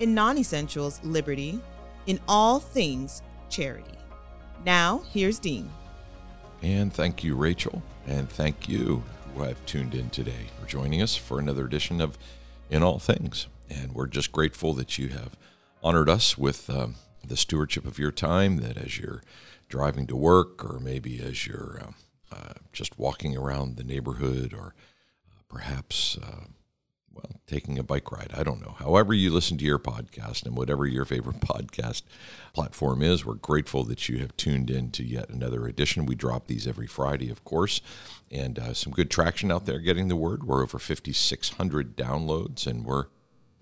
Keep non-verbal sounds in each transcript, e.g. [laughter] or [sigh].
in non essentials, liberty, in all things, charity. Now, here's Dean. And thank you, Rachel. And thank you who have tuned in today for joining us for another edition of In All Things. And we're just grateful that you have honored us with um, the stewardship of your time, that as you're driving to work or maybe as you're uh, uh, just walking around the neighborhood or uh, perhaps uh, well, taking a bike ride. I don't know. However, you listen to your podcast and whatever your favorite [laughs] podcast platform is, we're grateful that you have tuned in to yet another edition. We drop these every Friday, of course, and uh, some good traction out there getting the word. We're over 5,600 downloads, and we're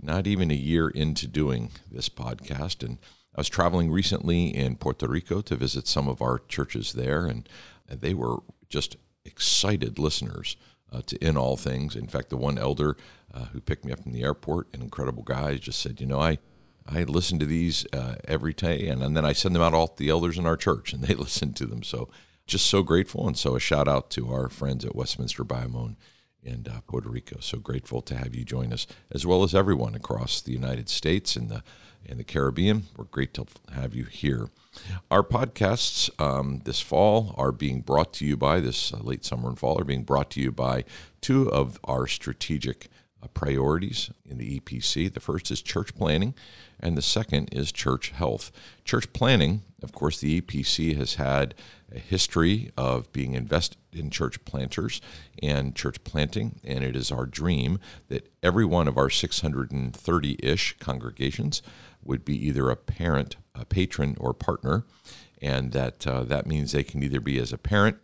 not even a year into doing this podcast. And I was traveling recently in Puerto Rico to visit some of our churches there, and they were just excited listeners uh, to In All Things. In fact, the one elder uh, who picked me up from the airport, an incredible guy, just said, you know, I I listen to these uh, every day, and, and then I send them out all the elders in our church, and they [laughs] listen to them. So just so grateful, and so a shout out to our friends at Westminster Bayamon in uh, Puerto Rico. So grateful to have you join us, as well as everyone across the United States and the and the Caribbean. We're great to have you here. Our podcasts um, this fall are being brought to you by this uh, late summer and fall are being brought to you by two of our strategic priorities in the EPC. The first is church planting, and the second is church health. Church planting, of course, the EPC has had a history of being invested in church planters and church planting, and it is our dream that every one of our 630 ish congregations would be either a parent, a patron, or partner, and that uh, that means they can either be as a parent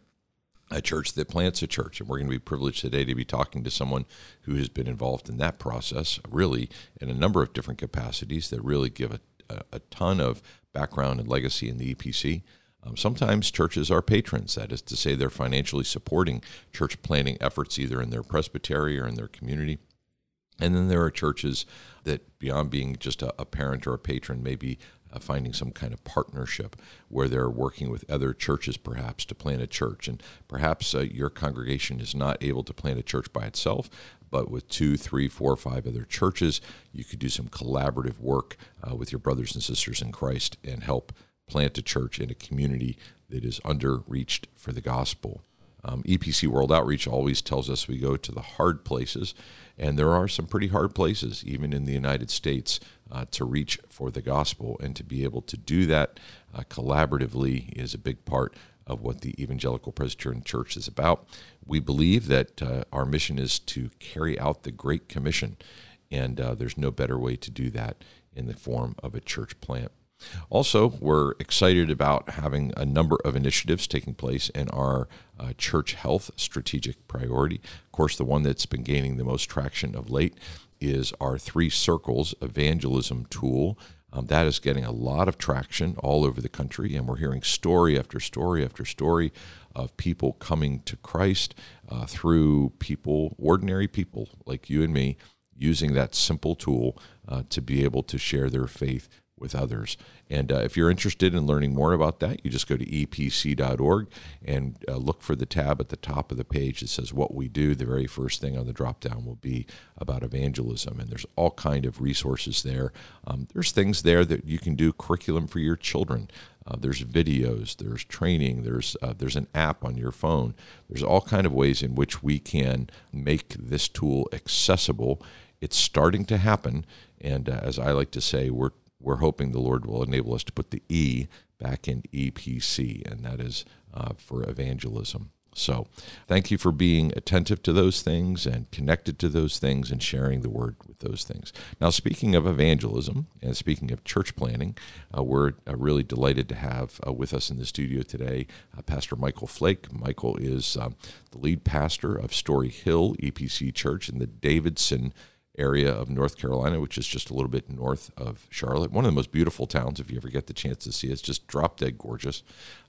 a church that plants a church. And we're going to be privileged today to be talking to someone who has been involved in that process, really, in a number of different capacities that really give a, a, a ton of background and legacy in the EPC. Um, sometimes churches are patrons, that is to say, they're financially supporting church planting efforts either in their presbytery or in their community. And then there are churches that, beyond being just a, a parent or a patron, maybe uh, finding some kind of partnership where they're working with other churches perhaps to plant a church. And perhaps uh, your congregation is not able to plant a church by itself, but with two, three, four, five other churches, you could do some collaborative work uh, with your brothers and sisters in Christ and help plant a church in a community that is underreached for the gospel. Um, EPC World Outreach always tells us we go to the hard places, and there are some pretty hard places, even in the United States, uh, to reach for the gospel. And to be able to do that uh, collaboratively is a big part of what the Evangelical Presbyterian Church is about. We believe that uh, our mission is to carry out the Great Commission, and uh, there's no better way to do that in the form of a church plant. Also, we're excited about having a number of initiatives taking place in our uh, church health strategic priority. Of course, the one that's been gaining the most traction of late is our Three Circles evangelism tool. Um, that is getting a lot of traction all over the country, and we're hearing story after story after story of people coming to Christ uh, through people, ordinary people like you and me, using that simple tool uh, to be able to share their faith with others. And uh, if you're interested in learning more about that, you just go to epc.org and uh, look for the tab at the top of the page that says what we do. The very first thing on the drop down will be about evangelism, and there's all kind of resources there. Um, there's things there that you can do curriculum for your children. Uh, there's videos, there's training, there's uh, there's an app on your phone. There's all kind of ways in which we can make this tool accessible. It's starting to happen, and uh, as I like to say, we're we're hoping the Lord will enable us to put the E back in EPC, and that is uh, for evangelism. So, thank you for being attentive to those things and connected to those things and sharing the word with those things. Now, speaking of evangelism and speaking of church planting, uh, we're uh, really delighted to have uh, with us in the studio today uh, Pastor Michael Flake. Michael is um, the lead pastor of Storyhill EPC Church in the Davidson area of North Carolina, which is just a little bit north of Charlotte. One of the most beautiful towns, if you ever get the chance to see it. It's just drop dead gorgeous.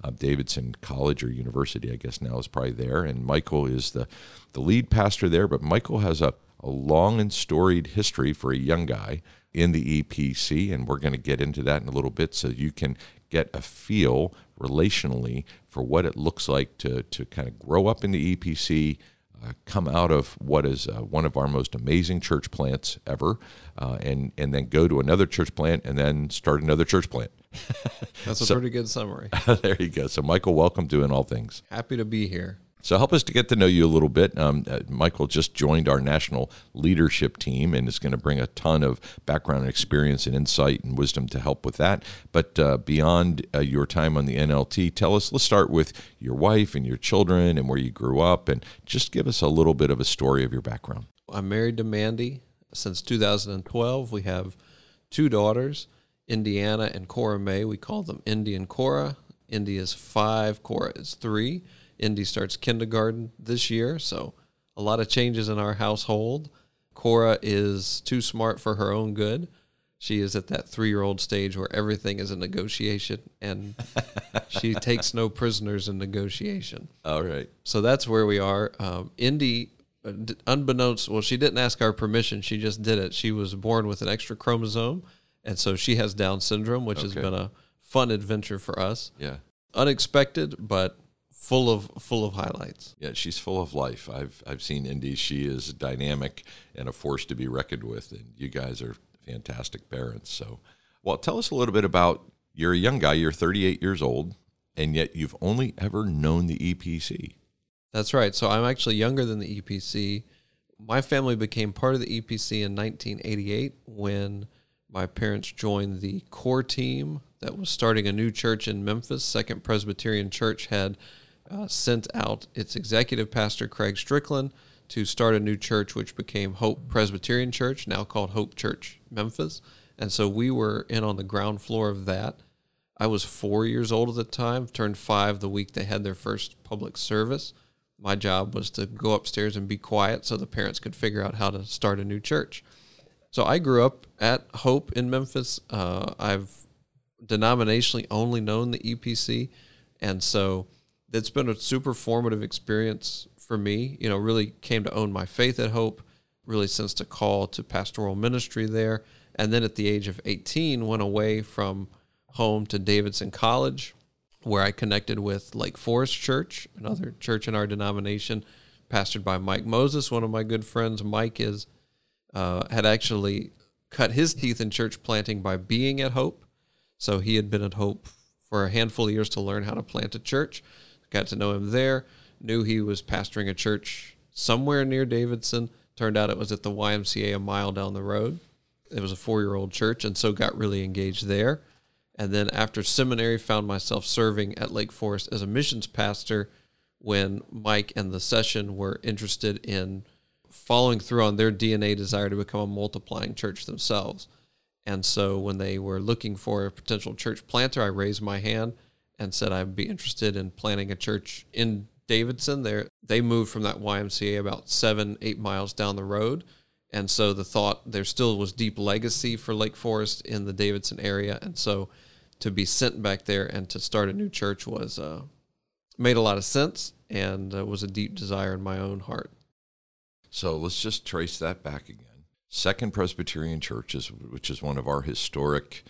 Uh, Davidson College or University, I guess now is probably there. And Michael is the, the lead pastor there. But Michael has a, a long and storied history for a young guy in the EPC. And we're going to get into that in a little bit so you can get a feel relationally for what it looks like to, to kind of grow up in the EPC uh, come out of what is uh, one of our most amazing church plants ever, uh, and and then go to another church plant and then start another church plant. [laughs] That's a so, pretty good summary. [laughs] there you go. So, Michael, welcome to In All Things. Happy to be here. So help us to get to know you a little bit. Um, uh, Michael just joined our national leadership team and is going to bring a ton of background and experience and insight and wisdom to help with that. But uh, beyond uh, your time on the NLT, tell us, let's start with your wife and your children and where you grew up and just give us a little bit of a story of your background. I'm married to Mandy since 2012. We have two daughters, Indiana and Cora May. We call them Indy and Cora. Indy is five, Cora is three. Indy starts kindergarten this year, so a lot of changes in our household. Cora is too smart for her own good. She is at that three year old stage where everything is a negotiation and [laughs] she takes no prisoners in negotiation. All right. So that's where we are. Um, Indy, uh, unbeknownst, well, she didn't ask our permission. She just did it. She was born with an extra chromosome. And so she has Down syndrome, which okay. has been a fun adventure for us. Yeah. Unexpected, but full of full of highlights. Yeah, she's full of life. I've I've seen Indy. She is dynamic and a force to be reckoned with. And you guys are fantastic parents. So, well, tell us a little bit about. You're a young guy. You're 38 years old, and yet you've only ever known the EPC. That's right. So I'm actually younger than the EPC. My family became part of the EPC in 1988 when my parents joined the core team that was starting a new church in Memphis. Second Presbyterian Church had uh, sent out its executive pastor, Craig Strickland, to start a new church, which became Hope Presbyterian Church, now called Hope Church Memphis. And so we were in on the ground floor of that. I was four years old at the time, turned five the week they had their first public service. My job was to go upstairs and be quiet so the parents could figure out how to start a new church. So I grew up at Hope in Memphis. Uh, I've denominationally only known the EPC. And so it's been a super formative experience for me. You know, really came to own my faith at Hope, really sensed a call to pastoral ministry there. And then at the age of 18, went away from home to Davidson College, where I connected with Lake Forest Church, another church in our denomination, pastored by Mike Moses, one of my good friends. Mike is uh, had actually cut his teeth in church planting by being at Hope. So he had been at Hope for a handful of years to learn how to plant a church got to know him there, knew he was pastoring a church somewhere near Davidson. Turned out it was at the YMCA a mile down the road. It was a four year old church, and so got really engaged there. And then after seminary, found myself serving at Lake Forest as a missions pastor when Mike and the session were interested in following through on their DNA desire to become a multiplying church themselves. And so when they were looking for a potential church planter, I raised my hand and said I'd be interested in planting a church in Davidson. There, they moved from that YMCA about seven, eight miles down the road, and so the thought there still was deep legacy for Lake Forest in the Davidson area, and so to be sent back there and to start a new church was uh, made a lot of sense and uh, was a deep desire in my own heart. So let's just trace that back again. Second Presbyterian Church, is, which is one of our historic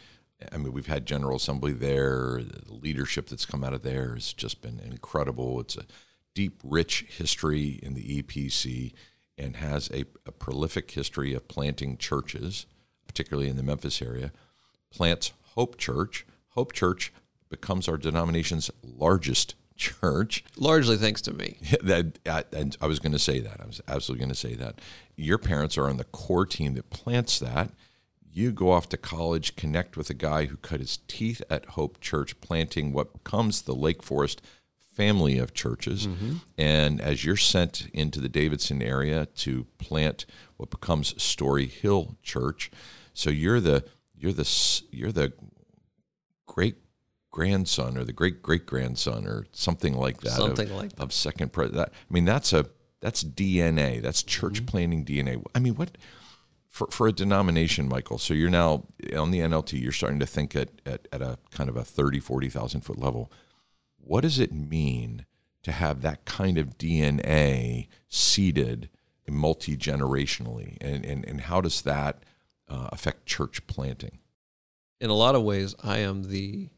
I mean, we've had General Assembly there. The leadership that's come out of there has just been incredible. It's a deep, rich history in the EPC and has a, a prolific history of planting churches, particularly in the Memphis area. Plants Hope Church. Hope Church becomes our denomination's largest church. Largely thanks to me. [laughs] that and I was going to say that. I was absolutely going to say that. Your parents are on the core team that plants that you go off to college, connect with a guy who cut his teeth at Hope Church, planting what becomes the Lake Forest family of churches. Mm-hmm. And as you're sent into the Davidson area to plant what becomes Storyhill Church, so you're the you're the you're the great grandson or the great great grandson or something like that something of, like that. of second president. I mean that's a that's DNA. That's church mm-hmm. planting DNA. I mean what for, for a denomination, Michael, so you're now on the NLT, you're starting to think at, at, at a kind of a 30, 40,000 foot level. What does it mean to have that kind of DNA seeded multi generationally? And, and, and how does that uh, affect church planting? In a lot of ways, I am the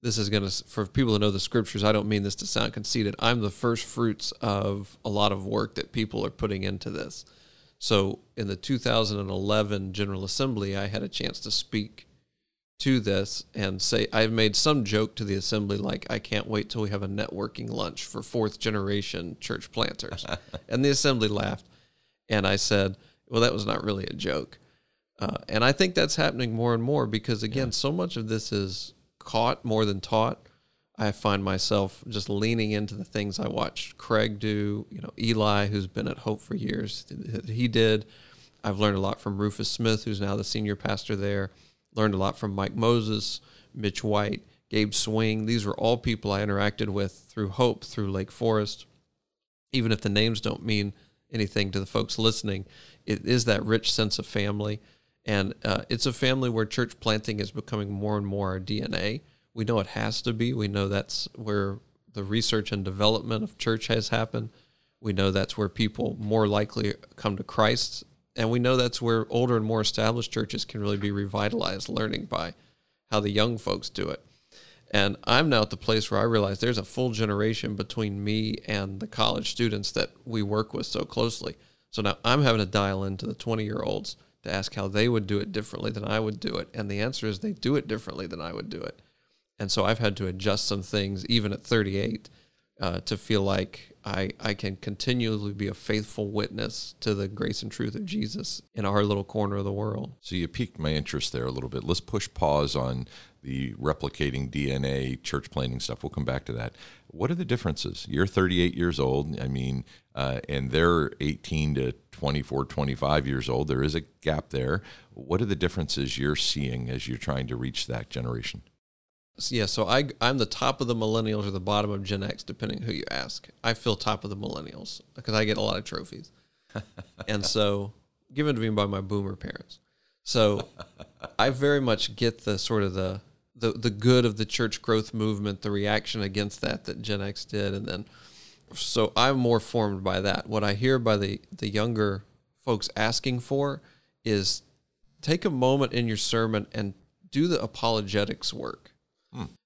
this is going to for people who know the scriptures i don't mean this to sound conceited i'm the first fruits of a lot of work that people are putting into this so in the 2011 general assembly i had a chance to speak to this and say i've made some joke to the assembly like i can't wait till we have a networking lunch for fourth generation church planters [laughs] and the assembly laughed and i said well that was not really a joke uh, and i think that's happening more and more because again yeah. so much of this is caught more than taught. I find myself just leaning into the things I watched Craig do. You know, Eli, who's been at Hope for years, he did. I've learned a lot from Rufus Smith, who's now the senior pastor there. Learned a lot from Mike Moses, Mitch White, Gabe Swing. These were all people I interacted with through Hope, through Lake Forest. Even if the names don't mean anything to the folks listening, it is that rich sense of family. And uh, it's a family where church planting is becoming more and more our DNA. We know it has to be. We know that's where the research and development of church has happened. We know that's where people more likely come to Christ. And we know that's where older and more established churches can really be revitalized, learning by how the young folks do it. And I'm now at the place where I realize there's a full generation between me and the college students that we work with so closely. So now I'm having to dial into the 20 year olds to ask how they would do it differently than I would do it. And the answer is they do it differently than I would do it. And so I've had to adjust some things, even at 38, uh, to feel like I, I can continually be a faithful witness to the grace and truth of Jesus in our little corner of the world. So you piqued my interest there a little bit. Let's push pause on the replicating DNA church planting stuff. We'll come back to that. What are the differences? You're 38 years old. I mean, uh, and they're 18 to 24, 25 years old. There is a gap there. What are the differences you're seeing as you're trying to reach that generation? Yeah, so I, I'm the top of the millennials or the bottom of Gen X, depending who you ask. I feel top of the millennials because I get a lot of trophies. [laughs] and so, given to me by my boomer parents. So, I very much get the sort of the the the good of the church growth movement, the reaction against that that Gen X did, and then so I'm more formed by that. What I hear by the the younger folks asking for is take a moment in your sermon and do the apologetics work.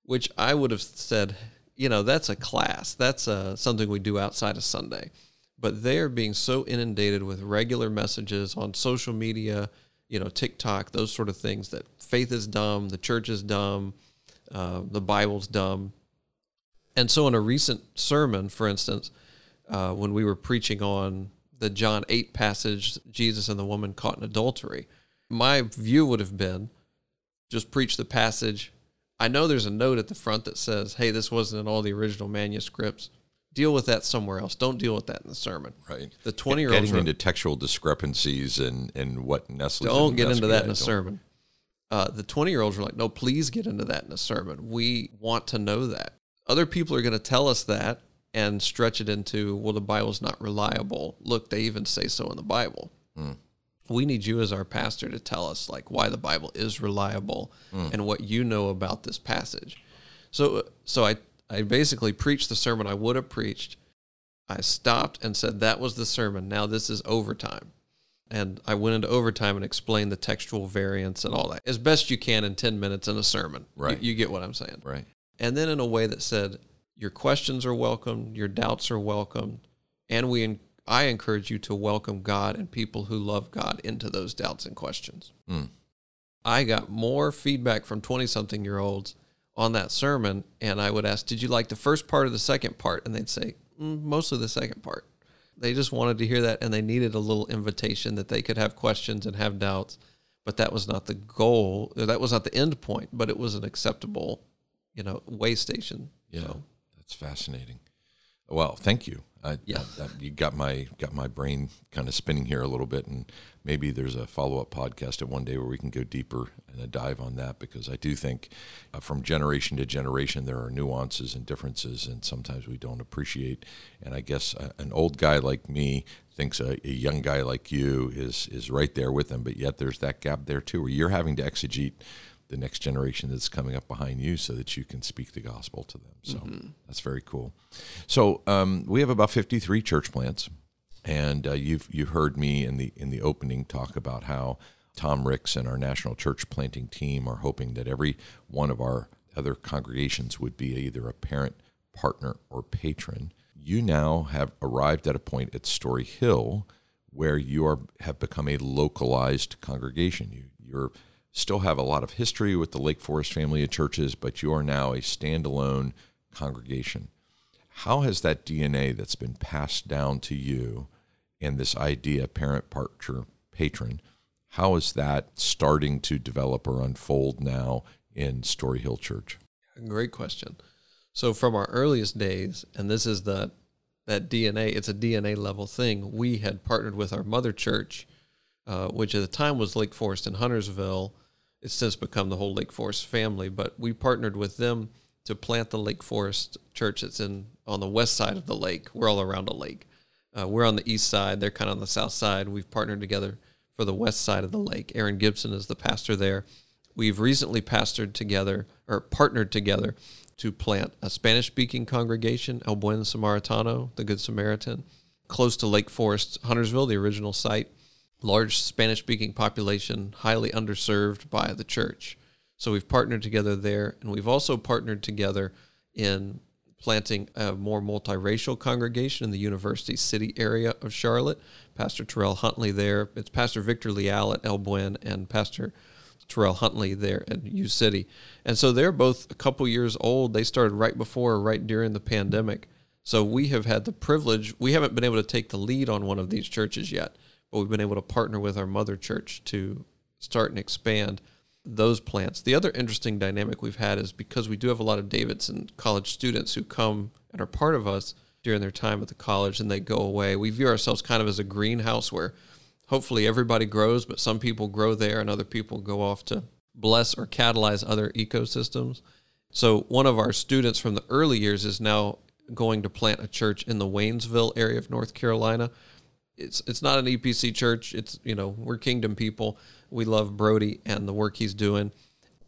Which I would have said, you know, that's a class, that's uh, something we do outside of Sunday, but they are being so inundated with regular messages on social media you know, TikTok, those sort of things that faith is dumb, the church is dumb, uh, the Bible's dumb. And so, in a recent sermon, for instance, uh, when we were preaching on the John 8 passage, Jesus and the woman caught in adultery, my view would have been just preach the passage. I know there's a note at the front that says, hey, this wasn't in all the original manuscripts deal with that somewhere else. Don't deal with that in the sermon. Right. The twenty year olds getting into textual discrepancies and and what Nestle. Don't get into that in a sermon. Uh, the twenty year olds are like, no, please get into that in a sermon. We want to know that. Other people are going to tell us that and stretch it into, well, the Bible's not reliable. Look, they even say so in the Bible. Hmm. We need you as our pastor to tell us like why the Bible is reliable hmm. and what you know about this passage. So, so I I basically preached the sermon I would have preached. I stopped and said, That was the sermon. Now this is overtime. And I went into overtime and explained the textual variants and all that as best you can in 10 minutes in a sermon. Right. You, you get what I'm saying. Right. And then in a way that said, Your questions are welcome, your doubts are welcome, and we I encourage you to welcome God and people who love God into those doubts and questions. Mm. I got more feedback from 20 something year olds on that sermon, and I would ask, "Did you like the first part or the second part?" And they'd say, mm, "Mostly the second part." They just wanted to hear that, and they needed a little invitation that they could have questions and have doubts. But that was not the goal. That was not the end point. But it was an acceptable, you know, way station. Yeah, so. that's fascinating. Well, thank you. I, Yeah. that- you got my got my brain kind of spinning here a little bit, and maybe there's a follow up podcast at one day where we can go deeper and a dive on that because I do think uh, from generation to generation there are nuances and differences, and sometimes we don't appreciate. And I guess uh, an old guy like me thinks a, a young guy like you is is right there with them, but yet there's that gap there too, where you're having to exegete the next generation that's coming up behind you so that you can speak the gospel to them. So that's very cool. So um, we have about 53 church plants, and uh, you've you heard me in the in the opening talk about how Tom Ricks and our national church planting team are hoping that every one of our other congregations would be either a parent, partner, or patron. You now have arrived at a point at Storyhill where you are have become a localized congregation. You you're still have a lot of history with the Lake Forest family of churches, but you are now a standalone congregation. How has that DNA that's been passed down to you and this idea, parent, partner, patron, how is that starting to develop or unfold now in Storyhill Church? Great question. So from our earliest days, and this is the that DNA, it's a DNA level thing. We had partnered with our mother church, uh, which at the time was Lake Forest in Huntersville. It's since become the whole Lake Forest family, but we partnered with them to plant the Lake Forest church that's in on the west side of the lake. We're all around a lake. Uh, we're on the east side. They're kind of on the south side. We've partnered together for the west side of the lake. Aaron Gibson is the pastor there. We've recently pastored together or partnered together to plant a Spanish speaking congregation, El Buen Samaritano, the Good Samaritan, close to Lake Forest, Huntersville, the original site. Large Spanish speaking population, highly underserved by the church. So we've partnered together there, and we've also partnered together in planting a more multiracial congregation in the University City area of Charlotte. Pastor Terrell Huntley there. It's Pastor Victor Leal at El Buen and Pastor Terrell Huntley there at U City. And so they're both a couple years old. They started right before or right during the pandemic. So we have had the privilege, we haven't been able to take the lead on one of these churches yet, but we've been able to partner with our mother church to start and expand those plants. The other interesting dynamic we've had is because we do have a lot of Davidson college students who come and are part of us during their time at the college and they go away. We view ourselves kind of as a greenhouse where hopefully everybody grows, but some people grow there and other people go off to bless or catalyze other ecosystems. So one of our students from the early years is now going to plant a church in the Waynesville area of North Carolina. It's it's not an EPC church. It's you know we're Kingdom people. We love Brody and the work he's doing.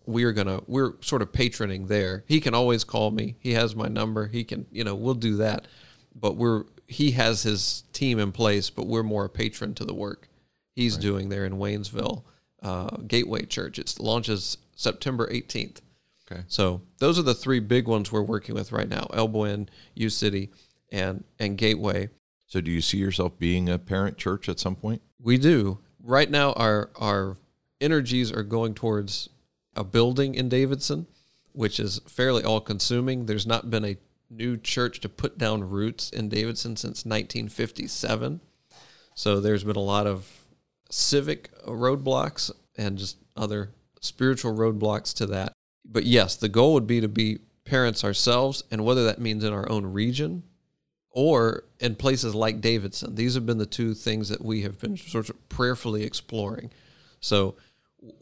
We're gonna we're sort of patroning there. He can always call me. He has my number. He can you know we'll do that. But we're he has his team in place, but we're more a patron to the work he's doing there in Waynesville uh, Gateway Church. It launches September 18th. Okay. So those are the three big ones we're working with right now: El Buen, U City, and and Gateway. So do you see yourself being a parent church at some point? We do right now. Our our energies are going towards a building in Davidson, which is fairly all consuming. There's not been a new church to put down roots in Davidson since 1957. So there's been a lot of civic roadblocks and just other spiritual roadblocks to that. But yes, the goal would be to be parents ourselves, and whether that means in our own region or in places like Davidson. These have been the two things that we have been sort of prayerfully exploring. So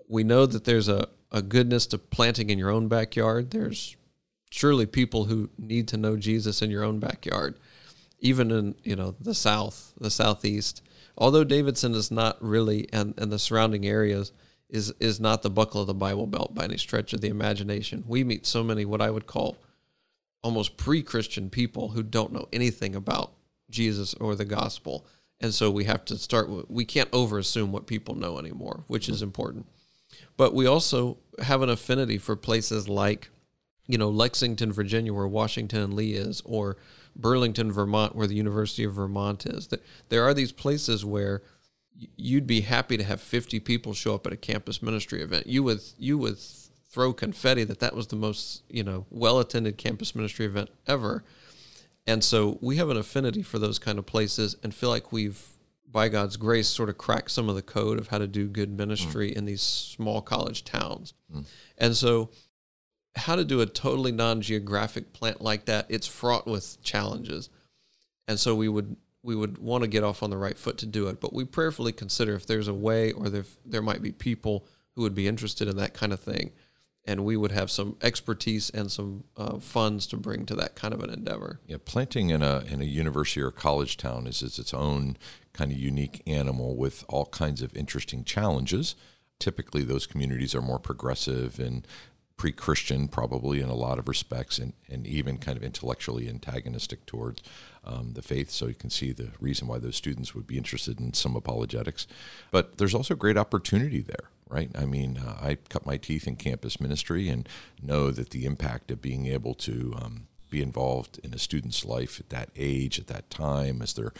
we know that there's a, a goodness to planting in your own backyard. There's surely people who need to know Jesus in your own backyard, even in you know the south, the southeast. Although Davidson is not really, and, and the surrounding areas is is not the buckle of the Bible Belt by any stretch of the imagination. We meet so many what I would call almost pre-Christian people who don't know anything about Jesus or the gospel, and so we have to start. with- We can't overassume what people know anymore, which is important. But we also have an affinity for places like, you know, Lexington, Virginia, where Washington and Lee is, or Burlington, Vermont, where the University of Vermont is. Th- There are these places where you'd be happy to have 50 people show up at a campus ministry event. You would you would throw confetti that that was the most you know well attended campus ministry event ever. And so we have an affinity for those kind of places and feel like we've, by God's grace, sort of cracked some of the code of how to do good ministry mm. in these small college towns. Mm. And so, how to do a totally non geographic plant like that, it's fraught with challenges. and so we would we would want to get off on the right foot to do it. But we prayerfully consider if there's a way or there there might be people who would be interested in that kind of thing, and we would have some expertise and some uh, funds to bring to that kind of an endeavor. Yeah, planting in a in a university or college town is, is its own kind of unique animal with all kinds of interesting challenges. Typically, those communities are more progressive and pre-Christian, probably in a lot of respects, and, and even kind of intellectually antagonistic towards um, the faith. So you can see the reason why those students would be interested in some apologetics. But there's also great opportunity there, right? I mean, uh, I cut my teeth in campus ministry and know that the impact of being able to um, be involved in a student's life at that age, at that time, as they're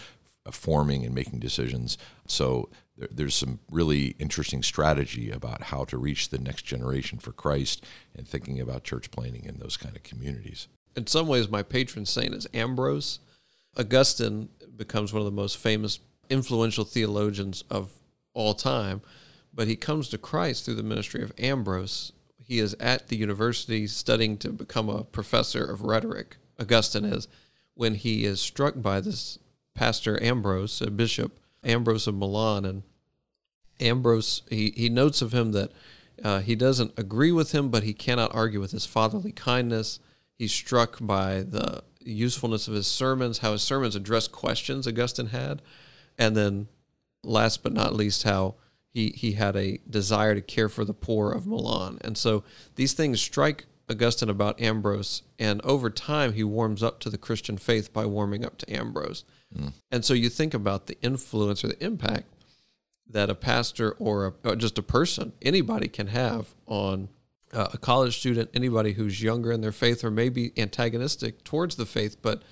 forming and making decisions. So there, there's some really interesting strategy about how to reach the next generation for Christ and thinking about church planting in those kind of communities. In some ways, my patron saint is Ambrose. Augustine becomes one of the most famous, influential theologians of all time, but he comes to Christ through the ministry of Ambrose. He is at the university studying to become a professor of rhetoric. Augustine is when he is struck by this pastor Ambrose, a bishop Ambrose of Milan, and Ambrose he, he notes of him that uh, he doesn't agree with him, but he cannot argue with his fatherly kindness. He's struck by the usefulness of his sermons, how his sermons address questions Augustine had, and then last but not least, how he, he had a desire to care for the poor of Milan. And so these things strike Augustine about Ambrose, and over time he warms up to the Christian faith by warming up to Ambrose. Mm. And so you think about the influence or the impact that a pastor or, a, or just a person, anybody can have on uh, a college student, anybody who's younger in their faith or maybe antagonistic towards the faith, but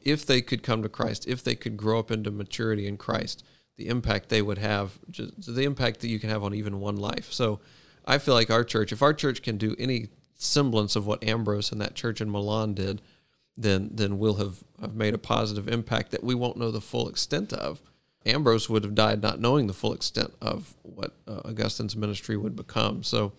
if they could come to Christ, if they could grow up into maturity in Christ, the impact they would have, just the impact that you can have on even one life. So I feel like our church, if our church can do any semblance of what Ambrose and that church in Milan did, then then we'll have, have made a positive impact that we won't know the full extent of. Ambrose would have died not knowing the full extent of what uh, Augustine's ministry would become. So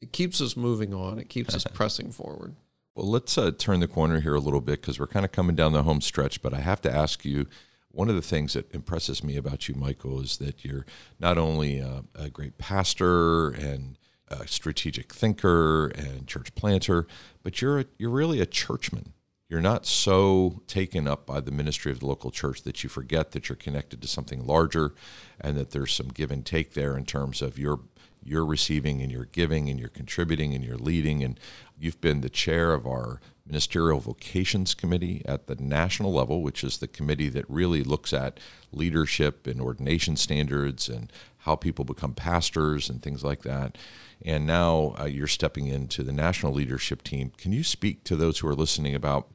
it keeps us moving on. It keeps us [laughs] pressing forward. Well, let's uh, turn the corner here a little bit because we're kind of coming down the home stretch. But I have to ask you one of the things that impresses me about you, Michael, is that you're not only a, a great pastor and a strategic thinker and church planter, but you're a, you're really a churchman. You're not so taken up by the ministry of the local church that you forget that you're connected to something larger and that there's some give and take there in terms of your you're receiving and you're giving and you're contributing and you're leading. And you've been the chair of our ministerial vocations committee at the national level which is the committee that really looks at leadership and ordination standards and how people become pastors and things like that and now uh, you're stepping into the national leadership team can you speak to those who are listening about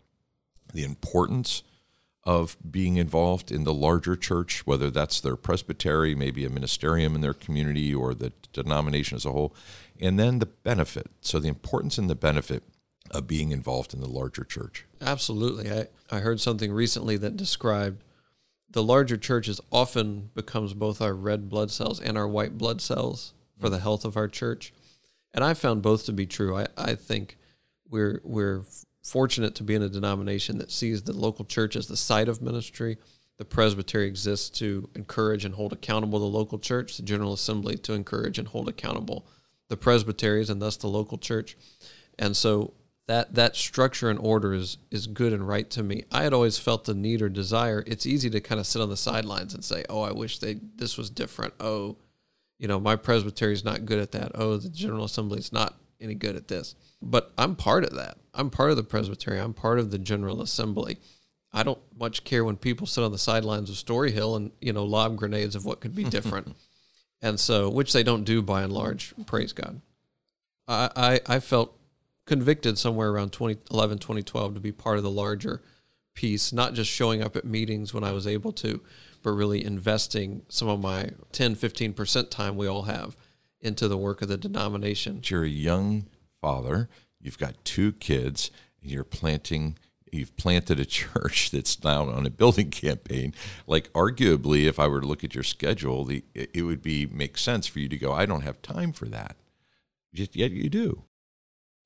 the importance of being involved in the larger church, whether that's their presbytery, maybe a ministerium in their community, or the denomination as a whole, and then the benefit. So, the importance and the benefit of being involved in the larger church. Absolutely. I, I heard something recently that described the larger church churches often becomes both our red blood cells and our white blood cells for the health of our church. And I found both to be true. I, I think we're we're fortunate to be in a denomination that sees the local church as the site of ministry. The presbytery exists to encourage and hold accountable the local church, the General Assembly to encourage and hold accountable the presbyteries and thus the local church. And so that that structure and order is is good and right to me. I had always felt the need or desire. It's easy to kind of sit on the sidelines and say, "Oh, I wish they this was different." Oh, you know, my presbytery is not good at that. Oh, the General Assembly is not any good at this. But I'm part of that. I'm part of the Presbytery. I'm part of the General Assembly. I don't much care when people sit on the sidelines of Storyhill and you know lob grenades of what could be different, [laughs] and so which they don't do by and large. Praise God. I, I, I felt convicted somewhere around 2011, 2012 to be part of the larger piece, not just showing up at meetings when I was able to, but really investing some of my 10, 15% time we all have into the work of the denomination. You're a young father, you've got two kids, and you're planting you've planted a [laughs] church that's now on a building campaign. Like arguably if i were to look at your schedule the it would be make sense for you to go i don't have time for that. Yet you do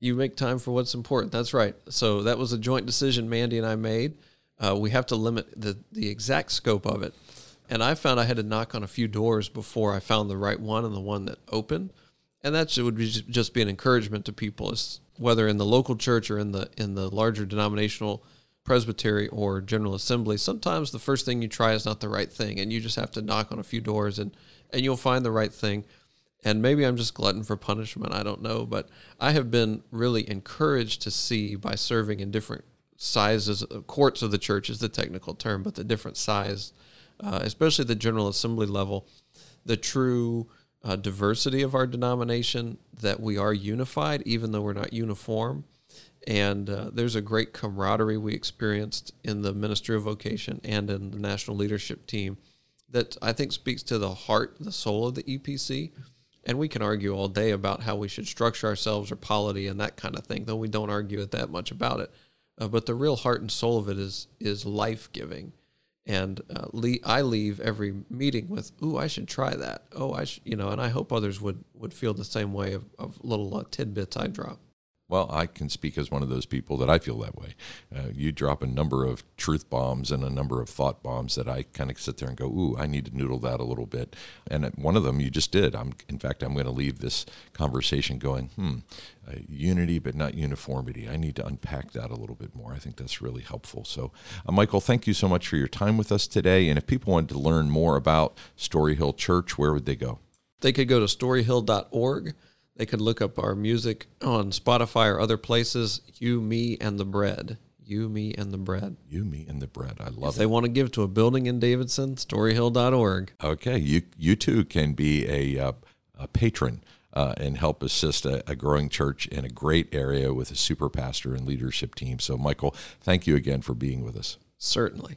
you make time for what's important that's right so that was a joint decision mandy and i made uh, we have to limit the, the exact scope of it. And I found I had to knock on a few doors before I found the right one and the one that opened. And that would be just be an encouragement to people, is whether in the local church or in the in the larger denominational presbytery or general assembly. Sometimes the first thing you try is not the right thing, and you just have to knock on a few doors, and and you'll find the right thing. And maybe I'm just glutton for punishment. I don't know, but I have been really encouraged to see by serving in different sizes, courts of the church is the technical term, but the different size, uh, especially the General Assembly level, the true uh, diversity of our denomination, that we are unified, even though we're not uniform. And uh, there's a great camaraderie we experienced in the Ministry of Vocation and in the national leadership team that I think speaks to the heart, the soul of the EPC. And we can argue all day about how we should structure ourselves or polity and that kind of thing, though we don't argue it that much about it. Uh, but the real heart and soul of it is is life giving, and uh, le- I leave every meeting with, "Ooh, I should try that." Oh, I you know, and I hope others would would feel the same way of, of little uh, tidbits I drop. Well, I can speak as one of those people that I feel that way. Uh, you drop a number of truth bombs and a number of thought bombs that I kind of sit there and go, "Ooh, I need to noodle that a little bit." And one of them you just did. I'm, in fact, I'm going to leave this conversation going, "Hmm, uh, unity but not uniformity." I need to unpack that a little bit more. I think that's really helpful. So, uh, Michael, thank you so much for your time with us today. And if people wanted to learn more about Storyhill Church, where would they go? They could go to storyhill.org they could look up our music on Spotify or other places. You, me, and the bread. You, me, and the bread. You, me, and the bread. I love if it. they want to give to a building in Davidson, storyhill.org. Okay. You, you too can be a, uh, a patron uh, and help assist a, a, growing church in a great area with a super pastor and leadership team. So, Michael, thank you again for being with us. Certainly.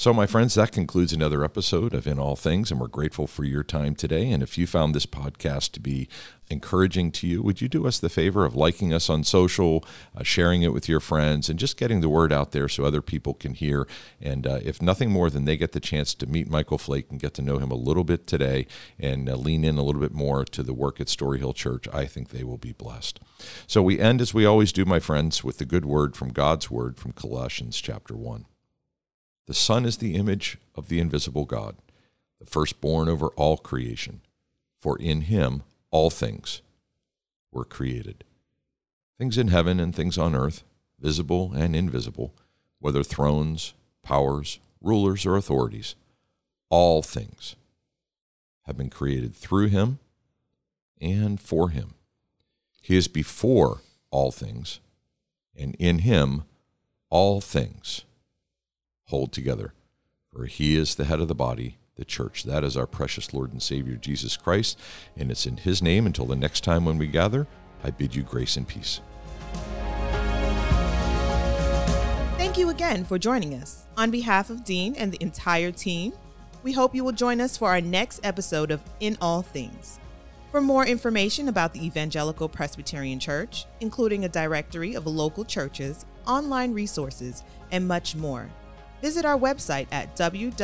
So, my friends, that concludes another episode of In All Things, and we're grateful for your time today. And if you found this podcast to be encouraging to you, would you do us the favor of liking us on social, uh, sharing it with your friends, and just getting the word out there so other people can hear? And uh, if nothing more than they get the chance to meet Michael Flake and get to know him a little bit today and uh, lean in a little bit more to the work at Storyhill Church, I think they will be blessed. So, we end as we always do, my friends, with the good word from God's word from Colossians chapter 1. The Son is the image of the invisible God, the firstborn over all creation. For in him all things were created. Things in heaven and things on earth, visible and invisible, whether thrones, powers, rulers, or authorities, all things have been created through him and for him. He is before all things, and in him all things hold together. For he is the head of the body, the church. That is our precious Lord and Savior, Jesus Christ. And it's in his name, until the next time when we gather, I bid you grace and peace. Thank you again for joining us. On behalf of Dean and the entire team, we hope you will join us for our next episode of In All Things. For more information about the Evangelical Presbyterian Church, including a directory of local churches, online resources, and much more, visit our website at www.epc.org.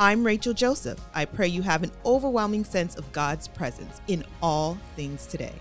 I'm Rachel Joseph. I pray you have an overwhelming sense of God's presence in all things today.